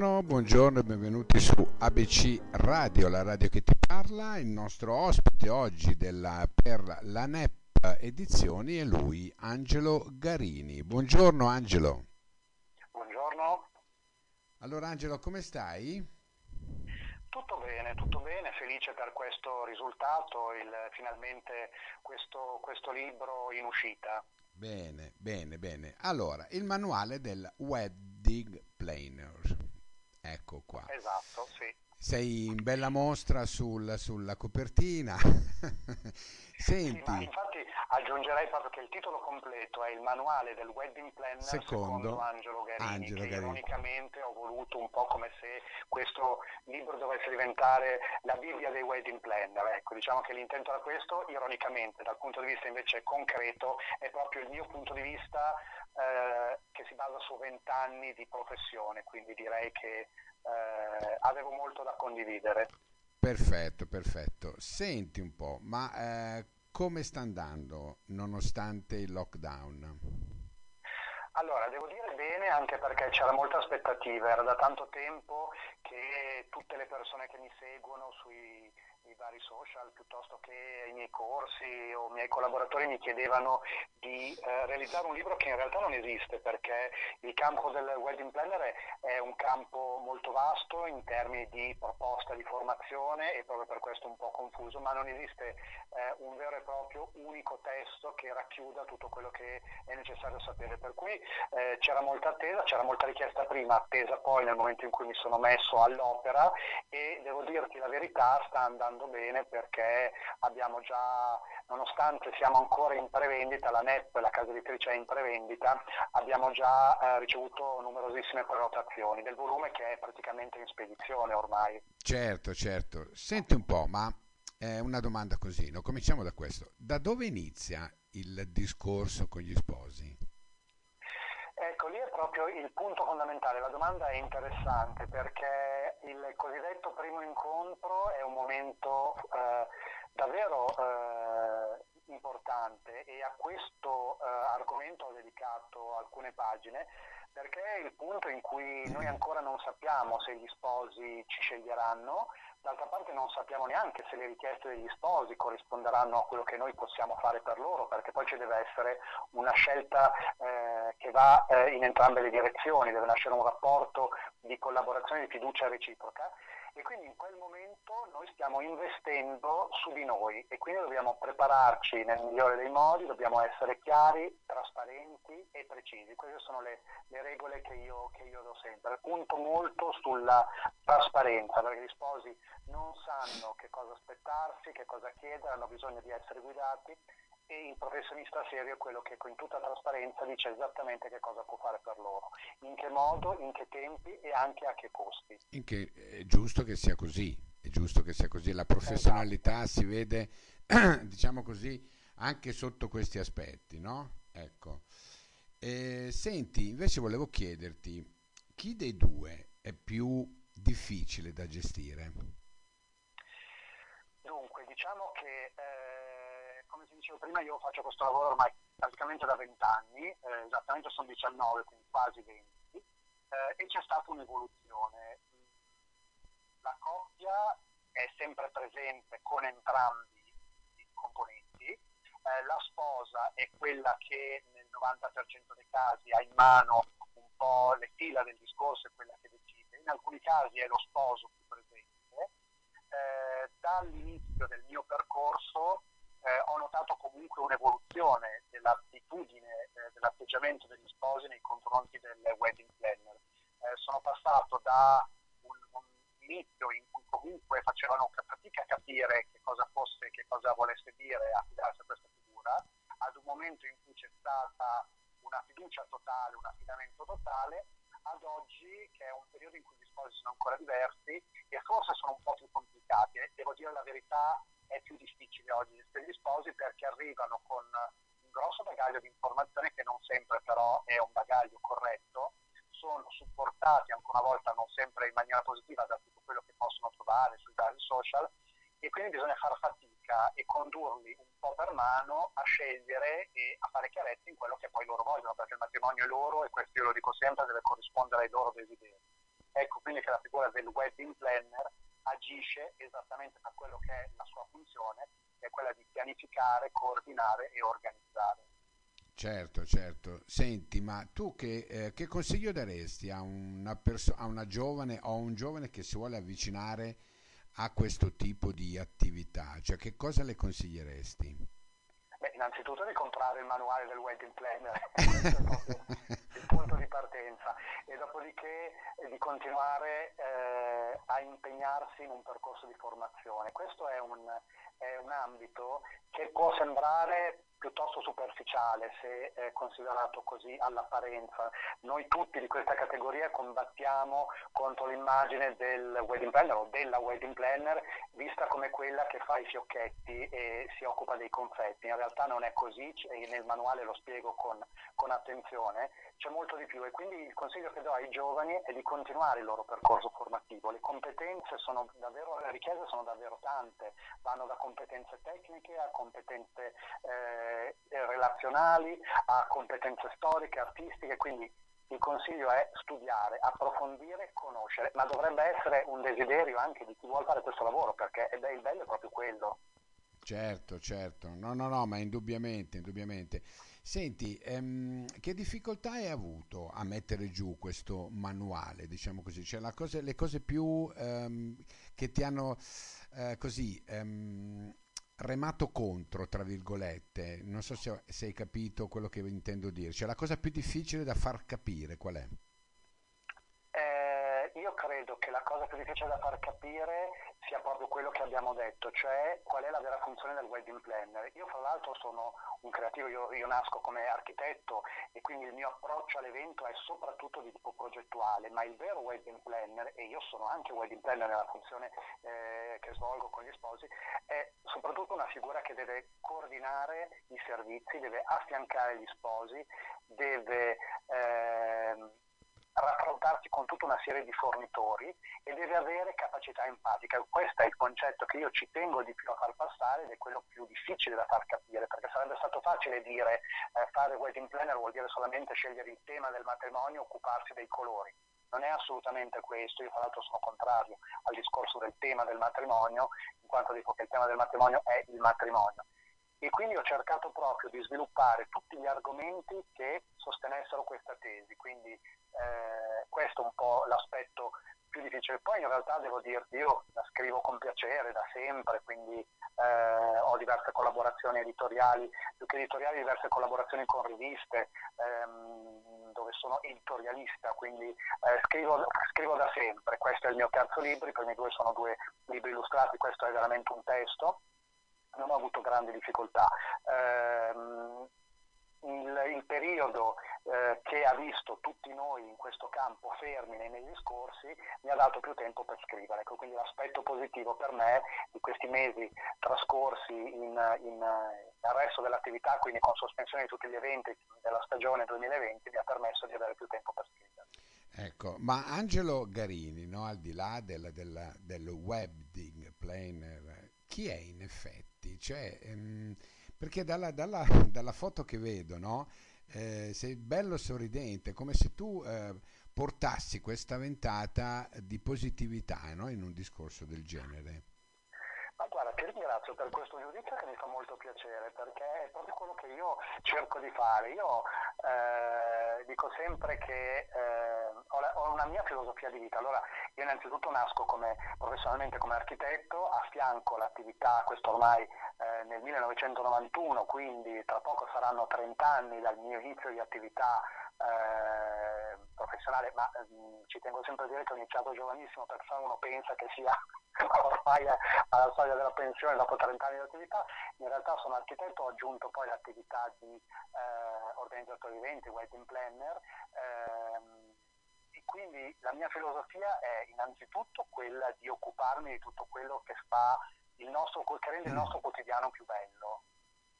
Buongiorno, buongiorno e benvenuti su ABC Radio, la radio che ti parla. Il nostro ospite oggi della, per la NEP Edizioni è lui, Angelo Garini. Buongiorno Angelo. Buongiorno. Allora Angelo, come stai? Tutto bene, tutto bene, felice per questo risultato, il, finalmente questo, questo libro in uscita. Bene, bene, bene. Allora, il manuale del Wedding Planner. Ecco qua. Esatto, sì. Sei in bella mostra sul, sulla copertina. Senti. Sì, infatti aggiungerei proprio che il titolo completo è il manuale del wedding planner secondo, secondo Angelo Garini, Angelo che Garini. ironicamente ho voluto un po' come se questo libro dovesse diventare la Bibbia dei wedding planner. Ecco, diciamo che l'intento era questo, ironicamente dal punto di vista invece concreto è proprio il mio punto di vista eh, che si basa su vent'anni di professione, quindi direi che eh, avevo molto da condividere. Perfetto, perfetto. Senti un po', ma eh, come sta andando nonostante il lockdown? Allora, devo dire bene anche perché c'era molta aspettativa, era da tanto tempo che tutte le persone che mi seguono sui i vari social piuttosto che i miei corsi o i miei collaboratori mi chiedevano di eh, realizzare un libro che in realtà non esiste perché il campo del wedding planner è, un campo molto vasto in termini di proposta di formazione e proprio per questo un po' confuso, ma non esiste eh, un vero e proprio unico testo che racchiuda tutto quello che è necessario sapere. Per cui eh, c'era molta attesa, c'era molta richiesta prima, attesa poi nel momento in cui mi sono messo all'opera e devo dirti la verità sta andando andando bene perché abbiamo già, nonostante siamo ancora in prevendita, la NEP, la casa editrice è in prevendita, abbiamo già eh, ricevuto numerosissime prenotazioni del volume che è praticamente in spedizione ormai. Certo, certo. Senti un po', ma eh, una domanda così, no? cominciamo da questo. Da dove inizia il discorso con gli sposi? Ecco, lì è proprio il punto fondamentale. La domanda è interessante perché il cosiddetto primo incontro è un momento eh, davvero eh, importante e a questo eh, argomento ho dedicato alcune pagine perché è il punto in cui noi ancora non sappiamo se gli sposi ci sceglieranno, D'altra parte non sappiamo neanche se le richieste degli sposi corrisponderanno a quello che noi possiamo fare per loro, perché poi ci deve essere una scelta eh, va eh, in entrambe le direzioni, deve nascere un rapporto di collaborazione e di fiducia reciproca e quindi in quel momento noi stiamo investendo su di noi e quindi dobbiamo prepararci nel migliore dei modi, dobbiamo essere chiari, trasparenti e precisi. Queste sono le, le regole che io, che io do sempre. Punto molto sulla trasparenza, perché gli sposi non sanno che cosa aspettarsi, che cosa chiedere, hanno bisogno di essere guidati e il professionista serio è quello che con tutta trasparenza dice esattamente che cosa può fare per loro, in che modo, in che tempi e anche a che costi. Che è giusto che sia così, è giusto che sia così, la professionalità esatto. si vede, diciamo così, anche sotto questi aspetti, no? Ecco. E, senti, invece volevo chiederti, chi dei due è più difficile da gestire? Dunque, diciamo che eh, come ti dicevo prima io faccio questo lavoro ormai praticamente da 20 anni, eh, esattamente sono 19, quindi quasi 20, eh, e c'è stata un'evoluzione. La coppia è sempre presente con entrambi i componenti, eh, la sposa è quella che nel 90% dei casi ha in mano un po' le fila del discorso, è quella che decide, in alcuni casi è lo sposo più presente. Eh, dall'inizio del mio percorso eh, ho notato comunque un'evoluzione dell'attitudine, eh, dell'atteggiamento degli sposi nei confronti del wedding planner. Eh, sono passato da un, un, inizio in cui comunque facevano fatica a capire che cosa fosse, che cosa volesse dire affidarsi a questa figura, ad un momento in cui c'è stata una fiducia totale, un affidamento totale, ad oggi che è un periodo in cui gli sposi sono ancora diversi e forse sono un po' più complicati. Eh. Devo dire la verità, è più difficile oggi gestire gli sposi perché arrivano con un grosso bagaglio di informazioni che non sempre però è un bagaglio corretto, sono supportati ancora una volta non sempre in maniera positiva da tutto quello che possono trovare sui vari social e quindi bisogna far fatica e condurli un po' per mano a scegliere e a fare chiarezza in quello che poi loro vogliono, perché il matrimonio è loro e questo io lo dico sempre, deve corrispondere ai loro desideri. Ecco quindi che la figura del wedding planner agisce esattamente per quello che è la sua funzione, che è quella di pianificare, coordinare e organizzare. Certo, certo. Senti, ma tu che, eh, che consiglio daresti a una, perso- a una giovane o a un giovane che si vuole avvicinare a questo tipo di attività? Cioè, che cosa le consiglieresti? Beh, innanzitutto di comprare il manuale del wedding planner, partenza, e dopodiché eh, di continuare eh, a impegnarsi in un percorso di formazione. Questo è un, è un ambito che può sembrare piuttosto superficiale se è considerato così all'apparenza. Noi tutti di questa categoria combattiamo contro l'immagine del wedding planner o della wedding planner vista come quella che fa i fiocchetti e si occupa dei confetti. In realtà non è così e nel manuale lo spiego con, con attenzione, c'è molto di più e quindi il consiglio che do ai giovani è di continuare il loro percorso formativo. Le competenze sono davvero, richieste sono davvero tante, vanno da competenze tecniche a competenze eh, relazionali, a competenze storiche, artistiche, quindi il consiglio è studiare, approfondire, conoscere, ma dovrebbe essere un desiderio anche di chi vuole fare questo lavoro, perché il bello è proprio quello. Certo, certo, no, no, no, ma indubbiamente, indubbiamente. Senti, ehm, che difficoltà hai avuto a mettere giù questo manuale, diciamo così? Cioè cosa, le cose più ehm, che ti hanno eh, così ehm, remato contro, tra virgolette. Non so se, se, hai capito quello che intendo dire. Cioè la cosa più difficile da far capire qual è? Eh, io credo che la cosa più difficile da far capire sia proprio quello che abbiamo detto, cioè qual è la vera funzione del wedding planner. Io fra l'altro sono un creativo, io, io, nasco come architetto e quindi il mio approccio all'evento è soprattutto di tipo progettuale, ma il vero wedding planner, e io sono anche wedding planner nella funzione eh, che svolgo con gli sposi, è soprattutto una figura che deve coordinare i servizi, deve affiancare gli sposi, deve... Eh, raffrontarsi con tutta una serie di fornitori e deve avere capacità empatica. Questo è il concetto che io ci tengo di più a far passare ed è quello più difficile da far capire, perché sarebbe stato facile dire eh, fare wedding planner vuol dire solamente scegliere il tema del matrimonio, occuparsi dei colori. Non è assolutamente questo, io tra l'altro sono contrario al discorso del tema del matrimonio, in quanto dico che il tema del matrimonio è il matrimonio e quindi ho cercato proprio di sviluppare tutti gli argomenti che sostenessero questa tesi, quindi eh, questo è un po' l'aspetto più difficile. Poi in realtà devo dirti, io la scrivo con piacere da sempre, quindi eh, ho diverse collaborazioni editoriali, più che editoriali diverse collaborazioni con riviste ehm, dove sono editorialista, quindi eh, scrivo, scrivo, da sempre, questo è il mio terzo libro, i primi due sono due libri illustrati, questo è veramente un testo non ho avuto grandi difficoltà. Eh, il, il, periodo eh, che ha visto tutti noi in questo campo fermi nei mesi scorsi mi ha dato più tempo per scrivere, ecco, quindi l'aspetto positivo per me di questi mesi trascorsi in, in, nel resto dell'attività, quindi con sospensione di tutti gli eventi della stagione 2020, mi ha permesso di avere più tempo per scrivere. Ecco, ma Angelo Garini, no, al di là del, del, del planner, chi è in effetti? Effetti, cioè, ehm, perché dalla, dalla, dalla, foto che vedo, no? Eh, sei bello sorridente, come se tu eh, portassi questa ventata di positività no? in un discorso del genere. Ma guarda, ti ringrazio per questo giudizio che mi fa molto piacere, perché è proprio quello che io cerco di fare. Io eh, dico sempre che eh, ho, la, ho, una mia filosofia di vita. Allora, io innanzitutto nasco come, professionalmente come architetto, affianco l'attività, questo ormai eh, nel 1991, quindi tra poco saranno 30 anni dal mio inizio di attività eh, professionale, ma ehm, ci tengo sempre a dire che ho iniziato giovanissimo, perché uno pensa che sia ormai alla soglia della pensione dopo 30 anni di attività, in realtà sono architetto, ho aggiunto poi l'attività di eh, organizzatore di eventi, wedding planner, ehm, quindi la mia filosofia è innanzitutto quella di occuparmi di tutto quello che fa il nostro, che rende il nostro quotidiano più bello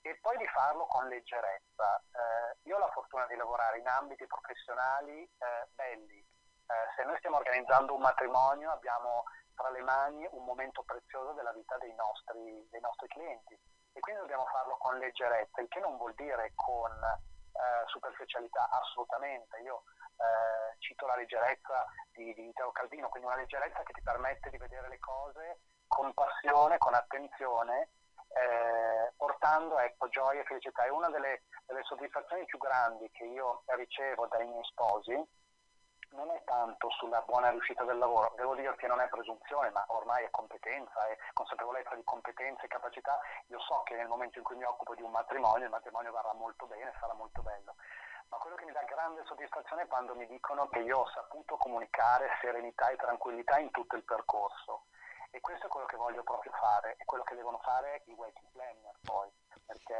e poi di farlo con leggerezza. Eh, io ho la fortuna di lavorare in ambiti professionali eh, belli. Eh, se noi stiamo organizzando un matrimonio abbiamo tra le mani un momento prezioso della vita dei nostri, dei nostri clienti e quindi dobbiamo farlo con leggerezza, il che non vuol dire con eh, superficialità assolutamente. Io eh, cito la leggerezza di, di Teo Calvino, quindi una leggerezza che ti permette di vedere le cose con passione, con attenzione, eh, portando ecco, gioia e felicità. E una delle, delle soddisfazioni più grandi che io ricevo dai miei sposi non è tanto sulla buona riuscita del lavoro, devo dire che non è presunzione, ma ormai è competenza, è consapevolezza di competenze e capacità. Io so che nel momento in cui mi occupo di un matrimonio, il matrimonio varrà molto bene, sarà molto bello. Ma quello che mi dà grande soddisfazione è quando mi dicono che io ho saputo comunicare serenità e tranquillità in tutto il percorso. E questo è quello che voglio proprio fare, è quello che devono fare i wedding planner poi, perché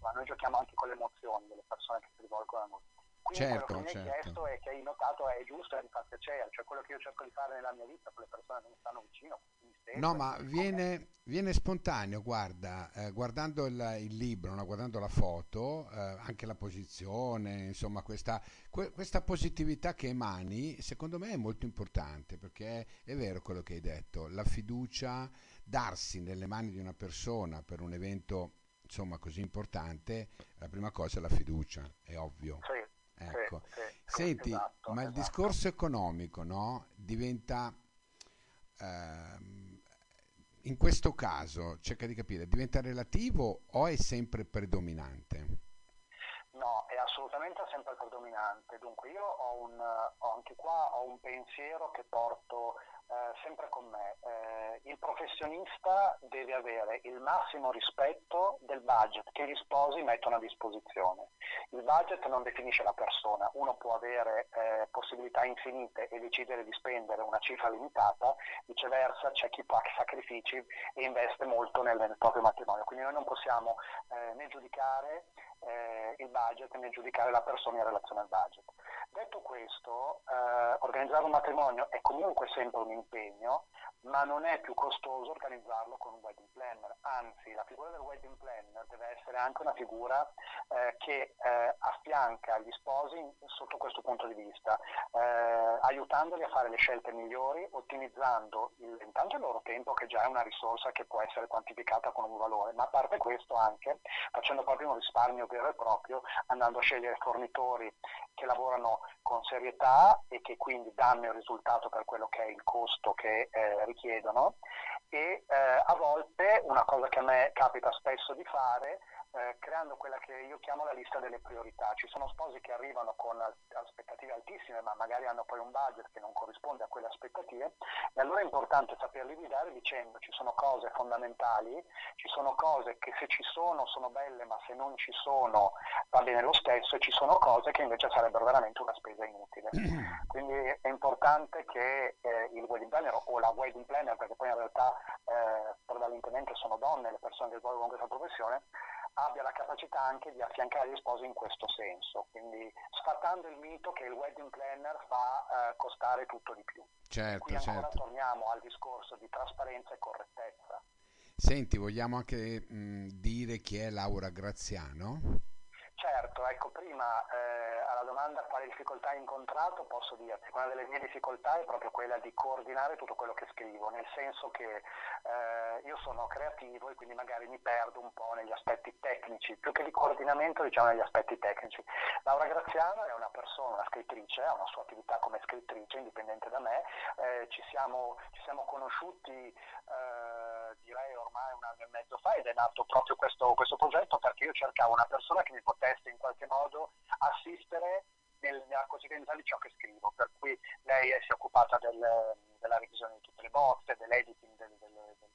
ma noi giochiamo anche con le emozioni delle persone che si rivolgono a noi. Quindi certo, quello che mi certo. hai chiesto e che hai notato è giusto e mi fa piacere, cioè quello che io cerco di fare nella mia vita con le persone che mi stanno vicino. mi No, ma viene, viene spontaneo, guarda, eh, guardando il, il libro, no, guardando la foto, eh, anche la posizione, insomma, questa, que- questa positività che emani, secondo me è molto importante, perché è vero quello che hai detto, la fiducia, darsi nelle mani di una persona per un evento, insomma, così importante, la prima cosa è la fiducia, è ovvio. Sì, Ecco. sì, sì, Senti, esatto, ma il esatto. discorso economico, no? Diventa, ehm, in questo caso, cerca di capire, diventa relativo o è sempre predominante? No, assolutamente sempre predominante. Dunque io ho, un, ho anche qua ho un pensiero che porto eh, sempre con me. Eh, il professionista deve avere il massimo rispetto del budget che gli sposi mettono a disposizione. Il budget non definisce la persona, uno può avere eh, possibilità infinite e decidere di spendere una cifra limitata, viceversa c'è chi fa sacrifici e investe molto nel, nel proprio matrimonio. Quindi noi non possiamo eh, né giudicare eh, il budget né giudicare la persona in relazione al budget. Detto questo, eh, organizzare un matrimonio è comunque sempre un impegno, ma non è più costoso organizzarlo con un wedding planner, anzi la figura del wedding planner deve essere anche una figura eh, che eh, affianca gli sposi sotto questo punto di vista, eh, aiutandoli a fare le scelte migliori, ottimizzando il, intanto il loro tempo che già è una risorsa che può essere quantificata con un valore, ma a parte questo anche facendo proprio un risparmio vero e proprio, andando a scegliere fornitori che lavorano con serietà e che quindi danno il risultato per quello che è il costo che eh, richiedono. E eh, a volte una cosa che a me capita spesso di fare eh, creando quella che io chiamo la lista delle priorità. Ci sono sposi che arrivano con aspettative altissime, ma magari hanno poi un budget che non corrisponde a quelle aspettative, e allora è importante saperli guidare dicendo ci sono cose fondamentali, ci sono cose che se ci sono sono belle, ma se non ci sono va bene lo stesso, e ci sono cose che invece sarebbero veramente una spesa inutile. Quindi è importante che eh, il wedding planner o la wedding planner, perché poi in realtà eh, prevalentemente sono donne le persone che svolgono questa professione, abbia la capacità anche di affiancare gli sposi in questo senso, quindi sfatando il mito che il wedding planner fa eh, costare tutto di più. Certo, Qui ancora certo. torniamo al discorso di trasparenza e correttezza. Senti, vogliamo anche mh, dire chi è Laura Graziano? Certo, ecco, prima eh, alla domanda quale difficoltà hai incontrato posso dirti, una delle mie difficoltà è proprio quella di coordinare tutto quello che scrivo, nel senso che eh, io sono creativo e quindi magari mi perdo un po' negli aspetti tecnici, più che di coordinamento diciamo negli aspetti tecnici. Laura Graziano è una persona, una scrittrice, ha una sua attività come scrittrice indipendente da me, eh, ci, siamo, ci siamo conosciuti eh, direi ormai un anno e mezzo fa ed è nato proprio questo, questo progetto perché io cercavo una persona che mi potesse in qualche modo assistere nel, nella quotidianità di ciò che scrivo, per cui lei si è occupata del, della revisione di tutte le bozze, dell'editing del, del, del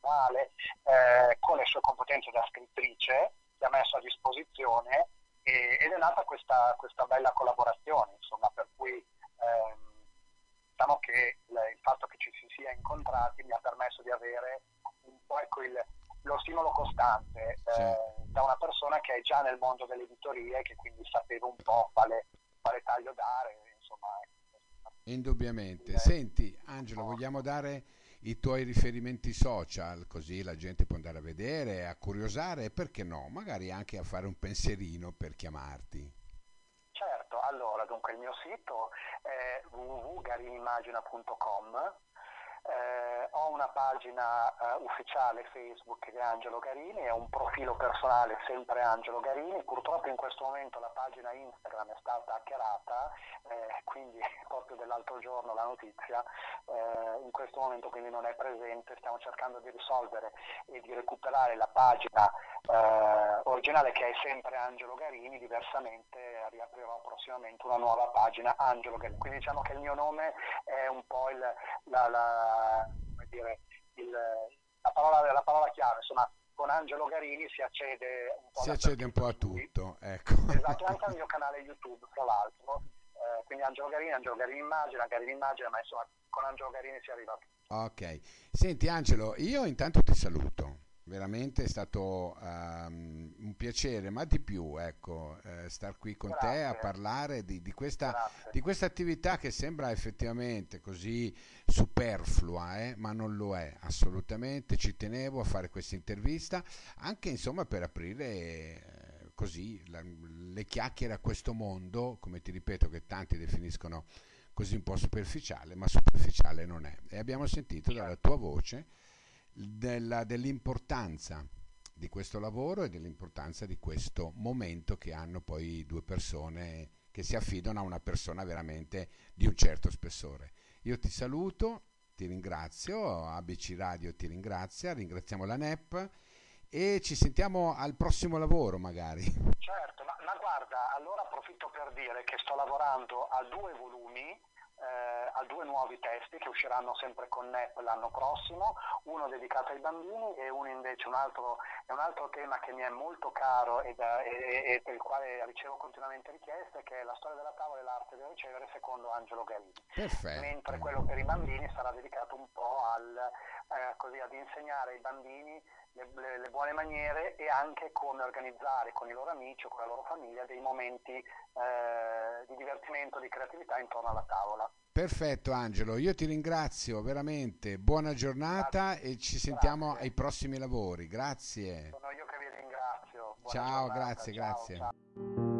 manuale, eh, con le sue competenze da scrittrice che ha messo a disposizione e, ed è nata questa, questa bella collaborazione, insomma, per cui ehm, diciamo che il fatto che ci si sia incontrati mi ha permesso di avere po' ecco il, lo stimolo costante eh, Sì. da una persona che è già nel mondo dell'editoria e che quindi sapeva un po' quale, quale taglio dare, insomma. Indubbiamente. Eh, Senti, Angelo, vogliamo dare i tuoi riferimenti social, così la gente può andare a vedere, a curiosare e perché no, magari anche a fare un pensierino per chiamarti. Certo, allora dunque il mio sito è www.garinimagina.com Eh, ho una pagina uh, ufficiale Facebook è Angelo Garini e un profilo personale sempre Angelo Garini. Purtroppo in questo momento la pagina Instagram è stata hackerata, eh, quindi proprio dell'altro giorno la notizia, eh, in questo momento quindi non è presente, stiamo cercando di risolvere e di recuperare la pagina eh, originale che è sempre Angelo Garini, diversamente riaprirò prossimamente una nuova pagina Angelo. Quindi diciamo che il mio nome è un po' il, la, la, dire, il, la, parola, la parola chiave, insomma con Angelo Garini si accede un po', si accede un po a tutto, ecco. Esatto, anche al mio canale YouTube, tra l'altro. Eh, quindi Angelo Garini, Angelo Garini Immagina, Garini Immagina, ma insomma con Angelo Garini si arriva a tutto. Ok, senti Angelo, io intanto ti saluto veramente è stato um, un piacere, ma di più, ecco, eh, star qui con Grazie. te a parlare di, di, questa, di, questa, attività che sembra effettivamente così superflua, eh, ma non lo è assolutamente. Ci tenevo a fare questa intervista anche insomma per aprire eh, così la, le chiacchiere a questo mondo, come ti ripeto, che tanti definiscono così un po' superficiale, ma superficiale non è. E abbiamo sentito dalla tua voce della, dell'importanza di questo lavoro e dell'importanza di questo momento che hanno poi due persone che si affidano a una persona veramente di un certo spessore. Io ti saluto, ti ringrazio, ABC Radio ti ringrazia, ringraziamo la NEP e ci sentiamo al prossimo lavoro magari. Certo, ma, ma guarda, allora approfitto per dire che sto lavorando a due volumi eh, a due nuovi testi che usciranno sempre con NEP l'anno prossimo, uno dedicato ai bambini e uno invece un altro, è un altro tema che mi è molto caro e, da, e, e, per il quale ricevo continuamente richieste, che è la storia della tavola e l'arte del ricevere secondo Angelo Galini. Perfetto. Mentre quello per i bambini sarà dedicato un po' al, eh, così, ad insegnare ai bambini le, le, le, buone maniere e anche come organizzare con i loro amici o con la loro famiglia dei momenti eh, di divertimento, di creatività intorno alla tavola. Perfetto Angelo, io ti ringrazio veramente, buona giornata grazie. e ci sentiamo grazie. ai prossimi lavori, grazie. Sono io che vi ringrazio. Buona ciao, giornata. grazie, ciao, grazie. Ciao.